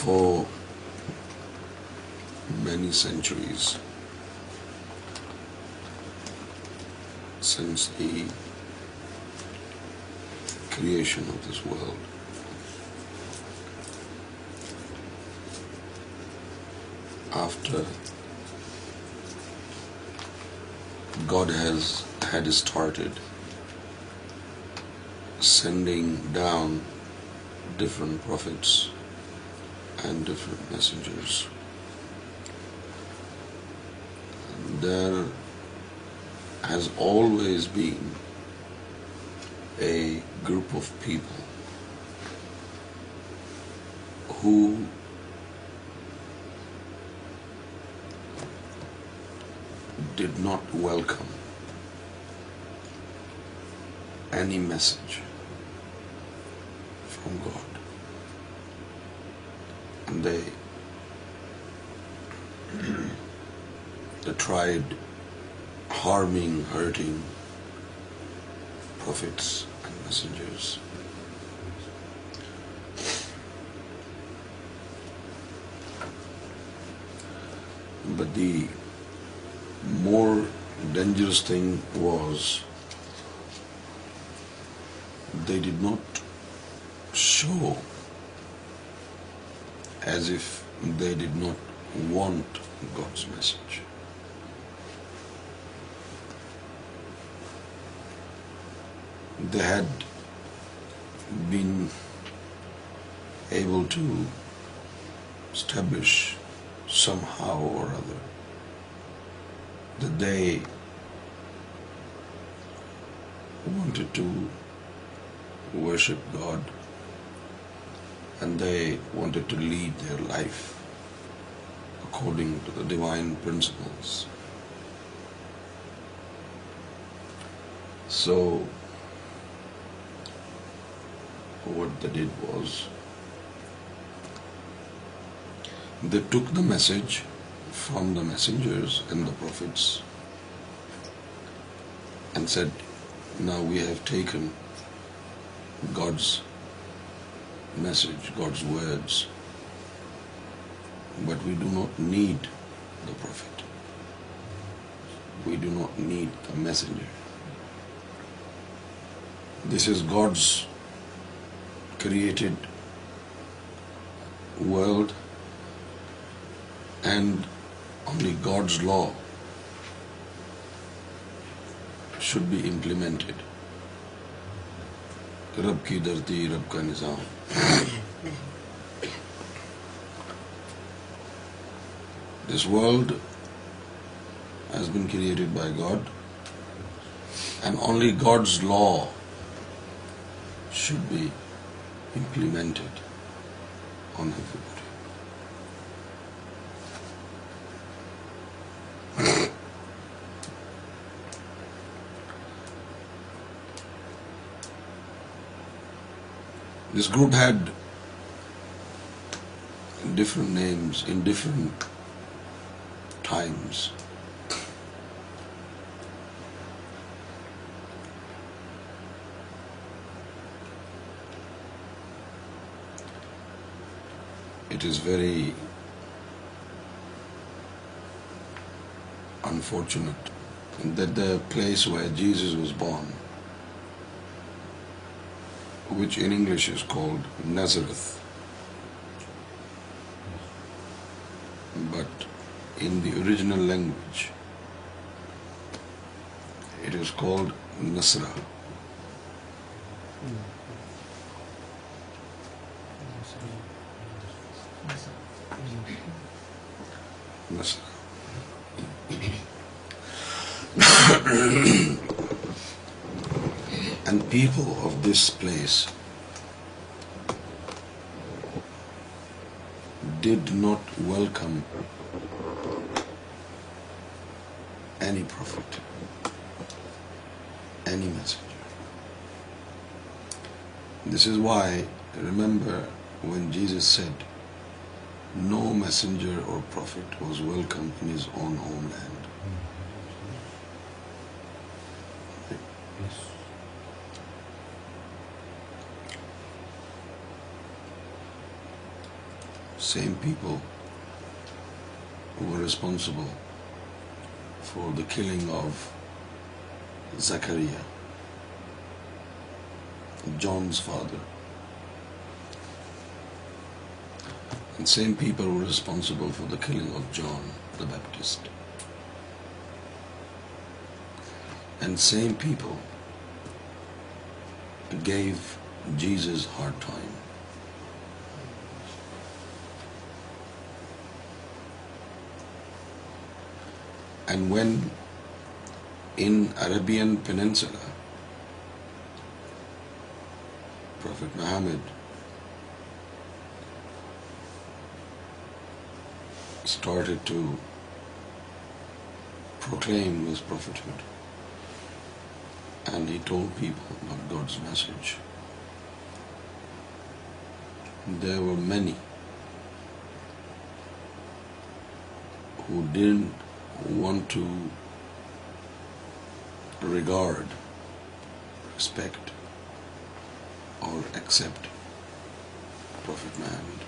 for many centuries since the creation of this world. After God had started sending down different prophets and different messengers. There has always been a group of people who did not welcome any message from God. They tried harming, hurting prophets and messengers. But the more dangerous thing was they did not show as if they did not want God's message. They had been able to establish somehow or other that they wanted to worship God and they wanted to lead their life according to the divine principles. So what they did was they took the message from the messengers and the prophets and said, now we have taken God's message, God's words, but we do not need the prophet. We do not need the messenger. This is God's created world, and only God's law should be implemented. رب کی دھرتی رب کا نظام this world has been created by God and only God's law should be implemented on people This group had different names in different times. It is very unfortunate that the place where Jesus was born which English is called Nazareth but in the regional language it is called نسرا place did not welcome any prophet, any messenger. This is why, remember when Jesus said, no messenger or prophet was welcome in his own homeland. Mm. Yes. same people who were responsible for the killing of Zachariah, John's father, and same people who were responsible for the killing of John the Baptist, and same people gave Jesus a hard time. And when انبین فینس prophet Muhammad start to پروٹ prophet and you don't پی بال God's message there were many who ڈ We want to regard, respect, or accept Prophet Muhammad.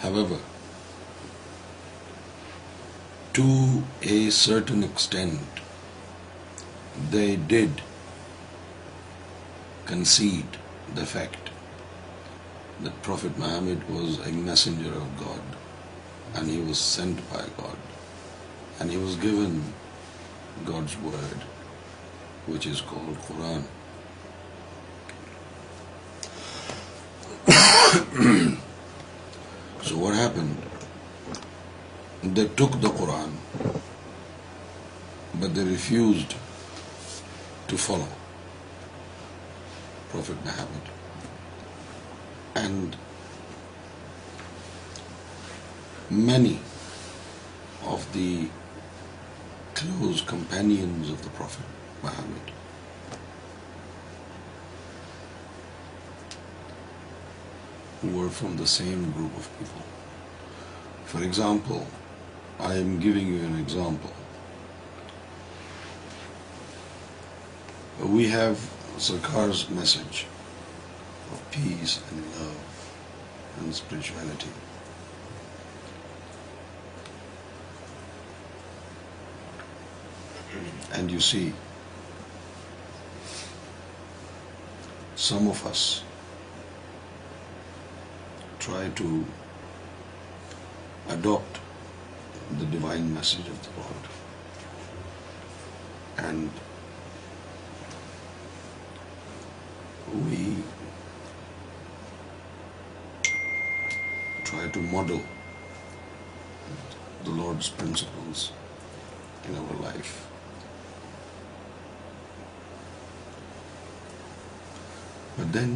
However, to a certain extent, they did concede the fact messenger of God and sent by گینڈ given God which is so what happen they took the Quran but they refused to follow prophet Muhammad and many of the close companions of the Prophet Muhammad. Were from the same group of people. For example, I am giving you an example. We have Sarkar's message peace and love and spirituality. And you see, some of us try to adopt the divine message of the Lord and we I had to model the Lord's principles in our life. But then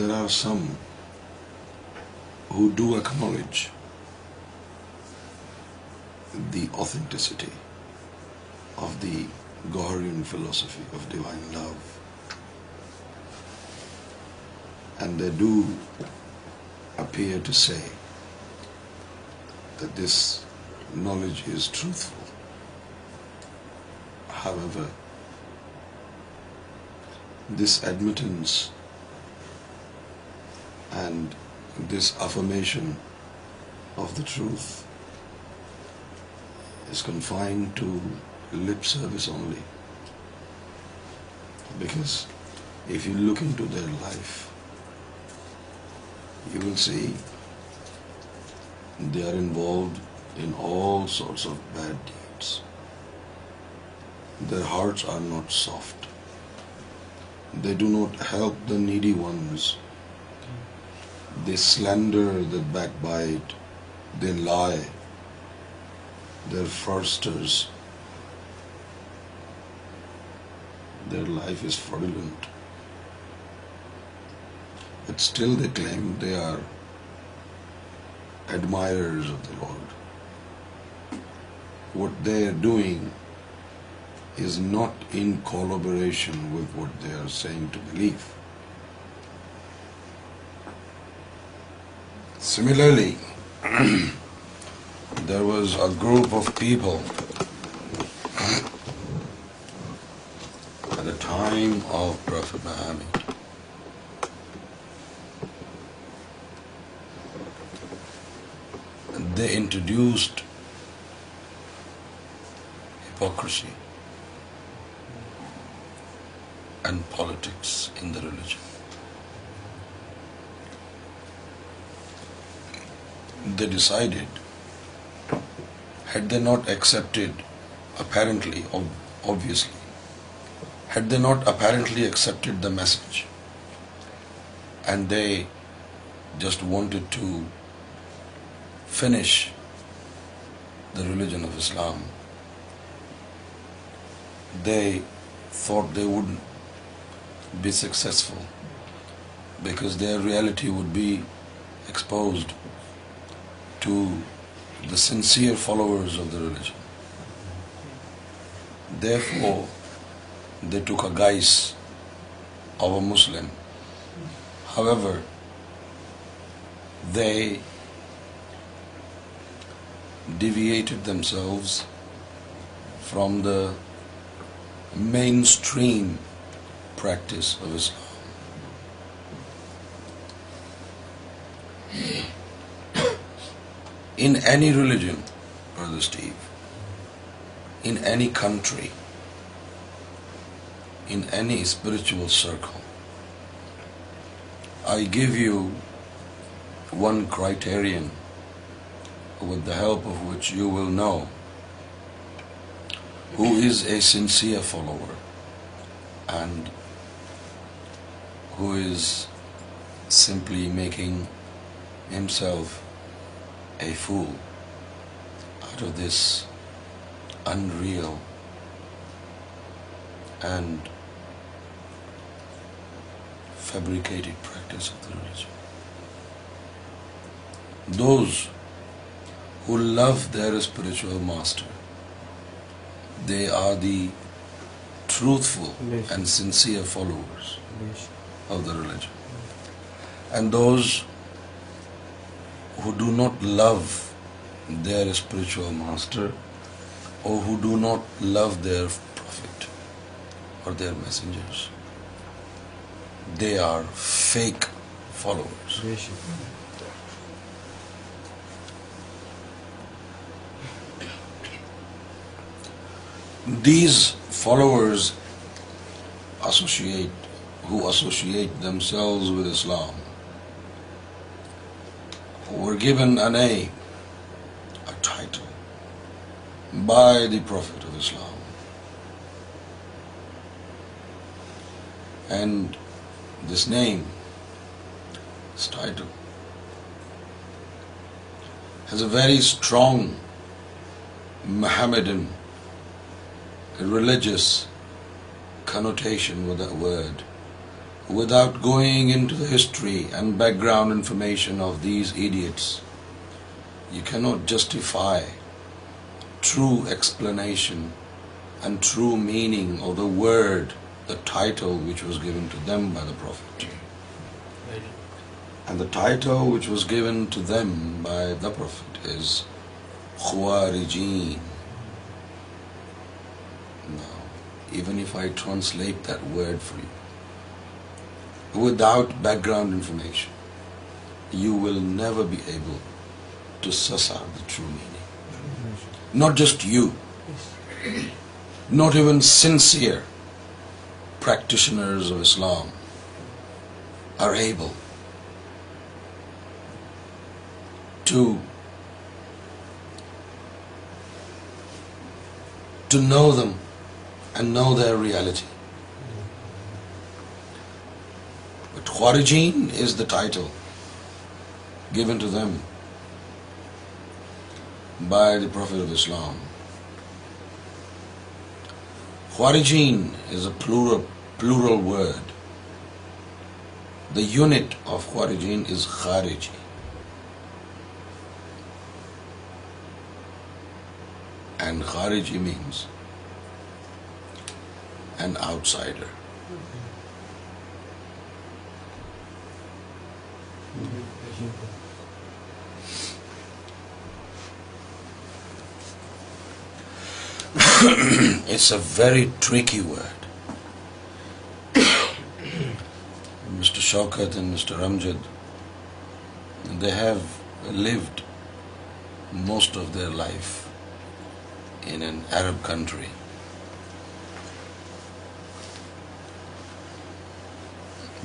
there are some who do acknowledge the authenticity of the Goharian philosophy of divine love, and they do appear to say that this knowledge is truthful. However, this admittance and this affirmation of the truth is confined to lip service only. Because if you look into their life, you will see they are involved in all sorts of bad deeds. Their hearts are not soft. They do not help the needy ones. They slander, they backbite, they lie, they're forsters. Their life is fraudulent. But still they claim they are admirers of the Lord. What they are doing is not in collaboration with what they are saying to believe. Similarly, there was a group of people at the time of Prophet Muhammad They introduced hypocrisy and politics in the religion. They decided, had they not accepted, apparently, obviously, had they not apparently accepted the message, and they just wanted to finish the religion of Islam. They thought they would be successful because their reality would be exposed to the sincere followers of the religion. Therefore, they took a guise of a Muslim. However, they deviated themselves from the mainstream practice of Islam. In any religion, Brother Steve, in any country, in any spiritual circle, I give you one criterion with the help of which you will know who is a sincere follower and who is simply making himself a fool out of this unreal and fabricated practice of the religion. Those who love their spiritual master. They are the truthful and sincere followers of the religion. And those who do not love their spiritual master or who do not love their prophet or their messengers, they are fake followers. These followers who associate themselves with Islam were given a name, a title, by the Prophet of Islam, and this name, this title, has a very strong Muhammadan a religious connotation with that word, without going into the history and background information of these idiots. You cannot justify true explanation and true meaning of the word, the title which was given to them by the Prophet. And the title which was given to them by the Prophet is Khawarijin. even if I translate that word for you, without background information, you will never be able to suss out the true meaning. Not just you, not even sincere practitioners of Islam are able to know them now the رٹیجین is the title given to them by the professor Islam خوارجین is a plural plural the unit of کارجین is خارےجی and خارےجی means an outsider. It's a very tricky word. Mr. Shaukat and Mr. Ramjad, they have lived most of their life in an Arab country.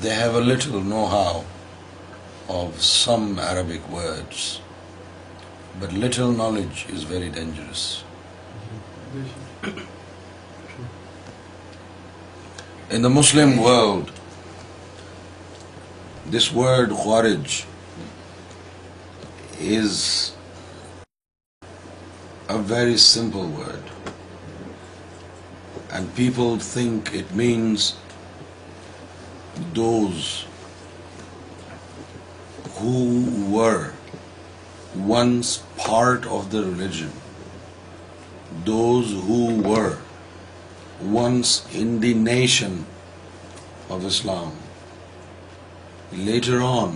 They have a little know-how of some Arabic words, but little knowledge is very dangerous. In the Muslim world, this word Khawarij is a very simple word, and people think it means those ہُورنس part of the religions who ورنس in the nation of Islam later on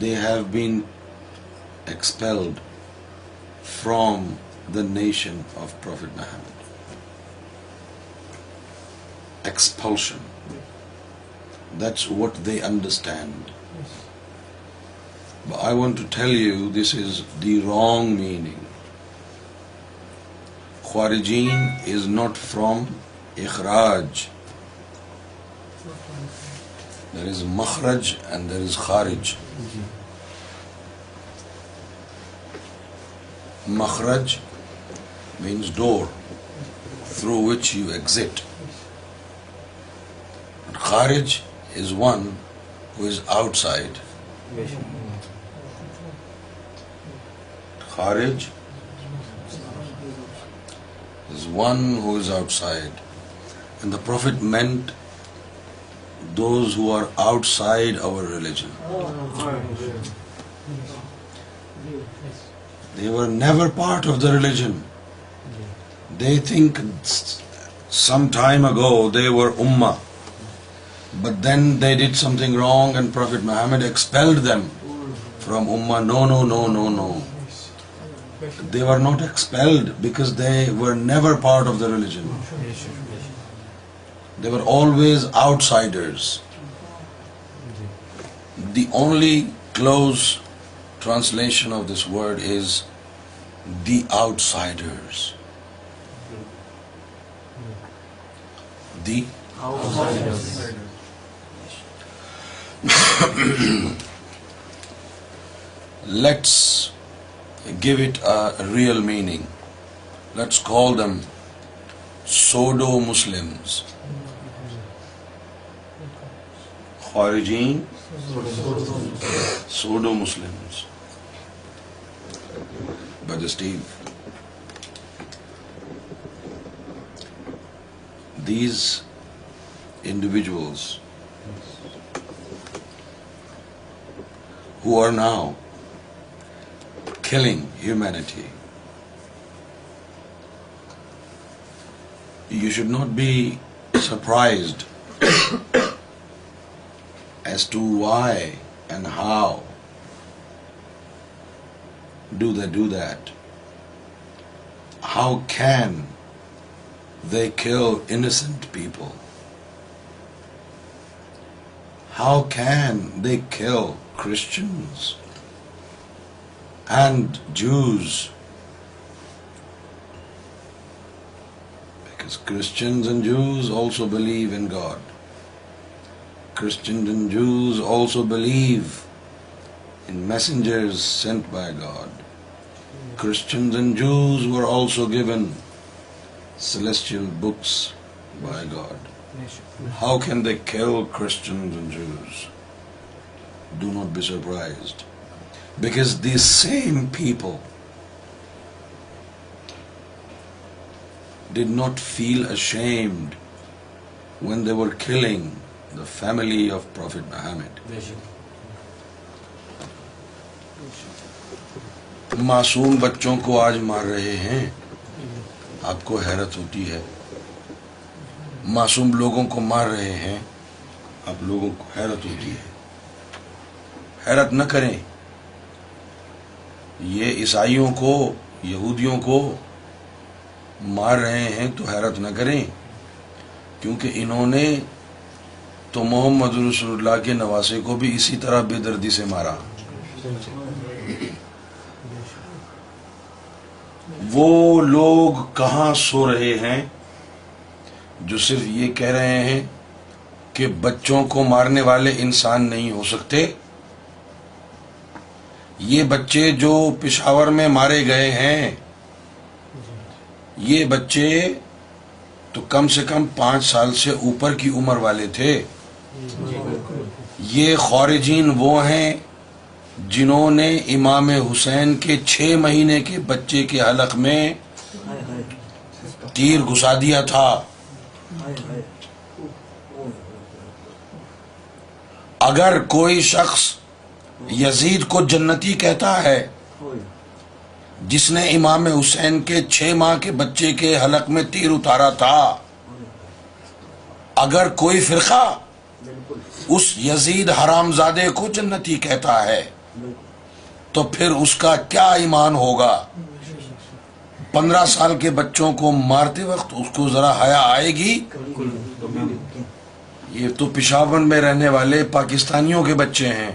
they have expelled from the nation of prophet Muhammad expulsion what they understand I want to tell you this is the wrong meaning خوارجین is not from اخراج there is مخرج and there is خارج مخرج means door through which you exit خارج one who is outside خارج one who is outside and the prophet meant those who are outside of religion they were never part of the religion they think some time ago they were اما But then they did something wrong and Prophet Muhammad expelled them from Ummah. No. They were not expelled because they were never part of the religion. They were always outsiders. The only close translation of this word is the outsiders. The outsiders. Let's give it a real meaning let's call them pseudo Muslim pseudo Muslim by دسٹی these individuals who are now killing humanity. You should not be surprised as to why and how do they do that. How can they kill innocent people? How can they kill لیو messengers sent by God کرائے God how can they kill کر do not be surprised. Because these same people did not feel ashamed when they were killing the family of Prophet Muhammad. معصوم بچوں کو آج مار رہے ہیں آپ کو حیرت ہوتی ہے معصوم لوگوں کو مار رہے ہیں آپ لوگوں کو حیرت ہوتی ہے حیرت نہ کریں یہ عیسائیوں کو یہودیوں کو مار رہے ہیں تو حیرت نہ کریں کیونکہ انہوں نے تو محمد رسول اللہ کے نواسے کو بھی اسی طرح بے دردی سے مارا وہ لوگ کہاں سو رہے ہیں جو صرف یہ کہہ رہے ہیں کہ بچوں کو مارنے والے انسان نہیں ہو سکتے یہ بچے جو پشاور میں مارے گئے ہیں یہ بچے تو کم سے کم پانچ سال سے اوپر کی عمر والے تھے یہ خورجین وہ ہیں جنہوں نے امام حسین کے چھ مہینے کے بچے کے حلق میں تیر گسا دیا تھا اگر کوئی شخص یزید کو جنتی کہتا ہے جس نے امام حسین کے چھ ماہ کے بچے کے حلق میں تیر اتارا تھا اگر کوئی فرقہ اس یزید حرام زادے کو جنتی کہتا ہے تو پھر اس کا کیا ایمان ہوگا پندرہ سال کے بچوں کو مارتے وقت اس کو ذرا حیا آئے گی یہ تو پشاور میں رہنے والے پاکستانیوں کے بچے ہیں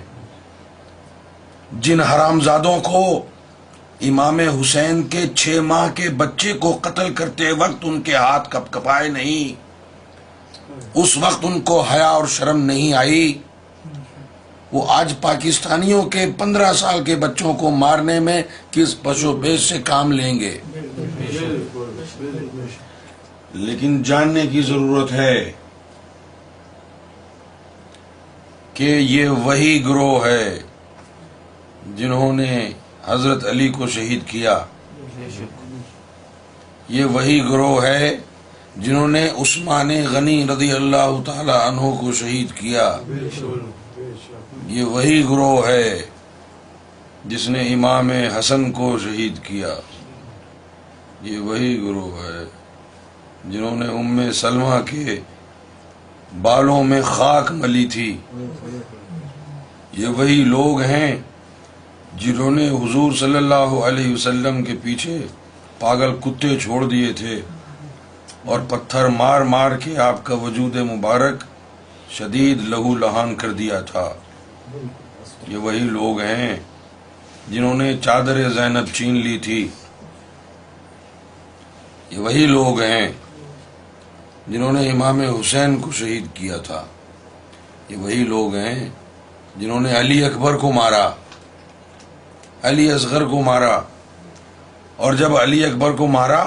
جن حرام زادوں کو امام حسین کے چھ ماہ کے بچے کو قتل کرتے وقت ان کے ہاتھ کپ کپائے نہیں اس وقت ان کو حیا اور شرم نہیں آئی وہ آج پاکستانیوں کے پندرہ سال کے بچوں کو مارنے میں کس پشو بیش سے کام لیں گے لیکن جاننے کی ضرورت ہے کہ یہ وہی گروہ ہے جنہوں نے حضرت علی کو شہید کیا یہ وہی گروہ ہے جنہوں نے عثمان غنی رضی اللہ تعالی عنہ کو شہید کیا یہ وہی گروہ ہے جس نے امام حسن کو شہید کیا یہ وہی گروہ ہے جنہوں نے ام سلمہ کے بالوں میں خاک ملی تھی یہ وہی لوگ ہیں جنہوں نے حضور صلی اللہ علیہ وسلم کے پیچھے پاگل کتے چھوڑ دیے تھے اور پتھر مار مار کے آپ کا وجود مبارک شدید لہو لہان کر دیا تھا یہ وہی لوگ ہیں جنہوں نے چادر زینب چین لی تھی یہ وہی لوگ ہیں جنہوں نے امام حسین کو شہید کیا تھا یہ وہی لوگ ہیں جنہوں نے علی اکبر کو مارا علی اصغر کو مارا اور جب علی اکبر کو مارا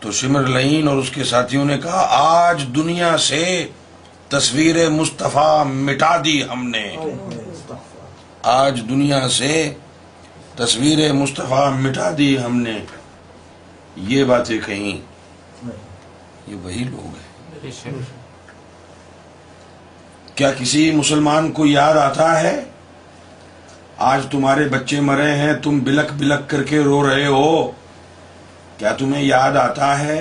تو سمر لئین اور اس کے ساتھیوں نے کہا آج دنیا سے تصویر مصطفیٰ مٹا دی ہم نے آج دنیا سے تصویر مصطفیٰ مٹا دی ہم نے یہ باتیں کہیں یہ وہی لوگ ہیں کیا کسی مسلمان کو یاد آتا ہے آج تمہارے بچے مرے ہیں تم بلک بلک کر کے رو رہے ہو کیا تمہیں یاد آتا ہے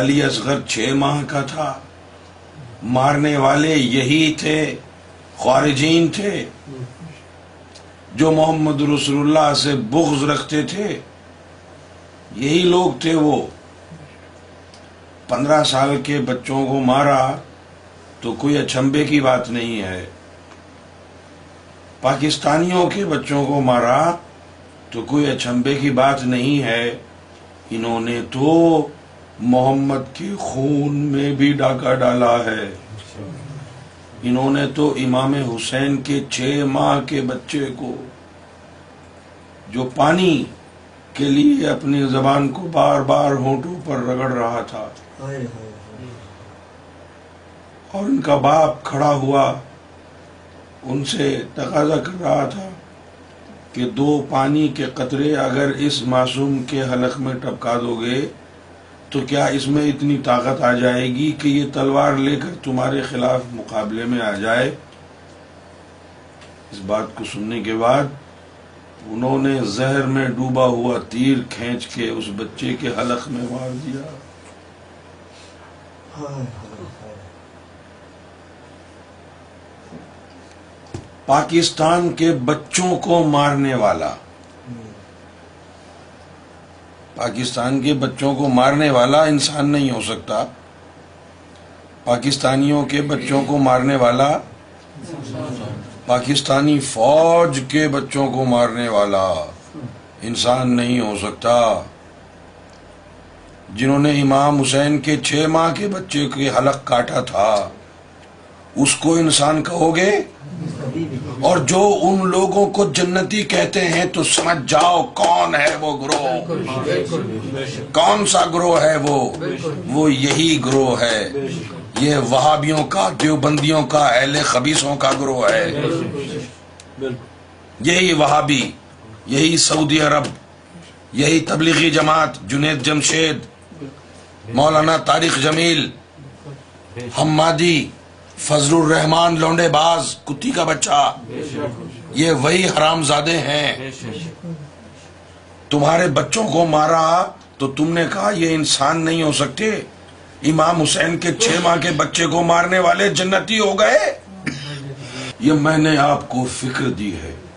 علی اصغر چھ ماہ کا تھا مارنے والے یہی تھے خارجین تھے جو محمد رسول اللہ سے بغض رکھتے تھے یہی لوگ تھے وہ پندرہ سال کے بچوں کو مارا تو کوئی اچھمبے کی بات نہیں ہے پاکستانیوں کے بچوں کو مارا تو کوئی اچھمبے کی بات نہیں ہے انہوں نے تو محمد کے خون میں بھی ڈاکہ ڈالا ہے انہوں نے تو امام حسین کے چھ ماہ کے بچے کو جو پانی کے لیے اپنی زبان کو بار بار ہونٹوں پر رگڑ رہا تھا اور ان کا باپ کھڑا ہوا ان سے تقاضا کر رہا تھا کہ دو پانی کے قطرے اگر اس معصوم کے حلق میں ٹپکا دو گے تو کیا اس میں اتنی طاقت آ جائے گی کہ یہ تلوار لے کر تمہارے خلاف مقابلے میں آ جائے اس بات کو سننے کے بعد انہوں نے زہر میں ڈوبا ہوا تیر کھینچ کے اس بچے کے حلق میں مار دیا پاکستان کے بچوں کو مارنے والا پاکستان کے بچوں کو مارنے والا انسان نہیں ہو سکتا پاکستانیوں کے بچوں کو مارنے والا پاکستانی فوج کے بچوں کو مارنے والا انسان نہیں ہو سکتا جنہوں نے امام حسین کے چھ ماہ کے بچے کے حلق کاٹا تھا اس کو انسان کہو گے اور جو ان لوگوں کو جنتی کہتے ہیں تو سمجھ جاؤ کون ہے وہ گروہ کون سا گروہ ہے وہ وہ یہی گروہ ہے یہ وہابیوں کا دیوبندیوں کا اہل خبیصوں کا گروہ ہے یہی وہابی یہی سعودی عرب یہی تبلیغی جماعت جنید جمشید مولانا تاریخ جمیل حمادی فضل الرحمان لونڈے باز کتی کا بچہ یہ وہی حرام زادے ہیں تمہارے بچوں کو مارا تو تم نے کہا یہ انسان نہیں ہو سکتے امام حسین کے چھ ماہ کے بچے کو مارنے والے جنتی ہو گئے یہ میں نے آپ کو فکر دی ہے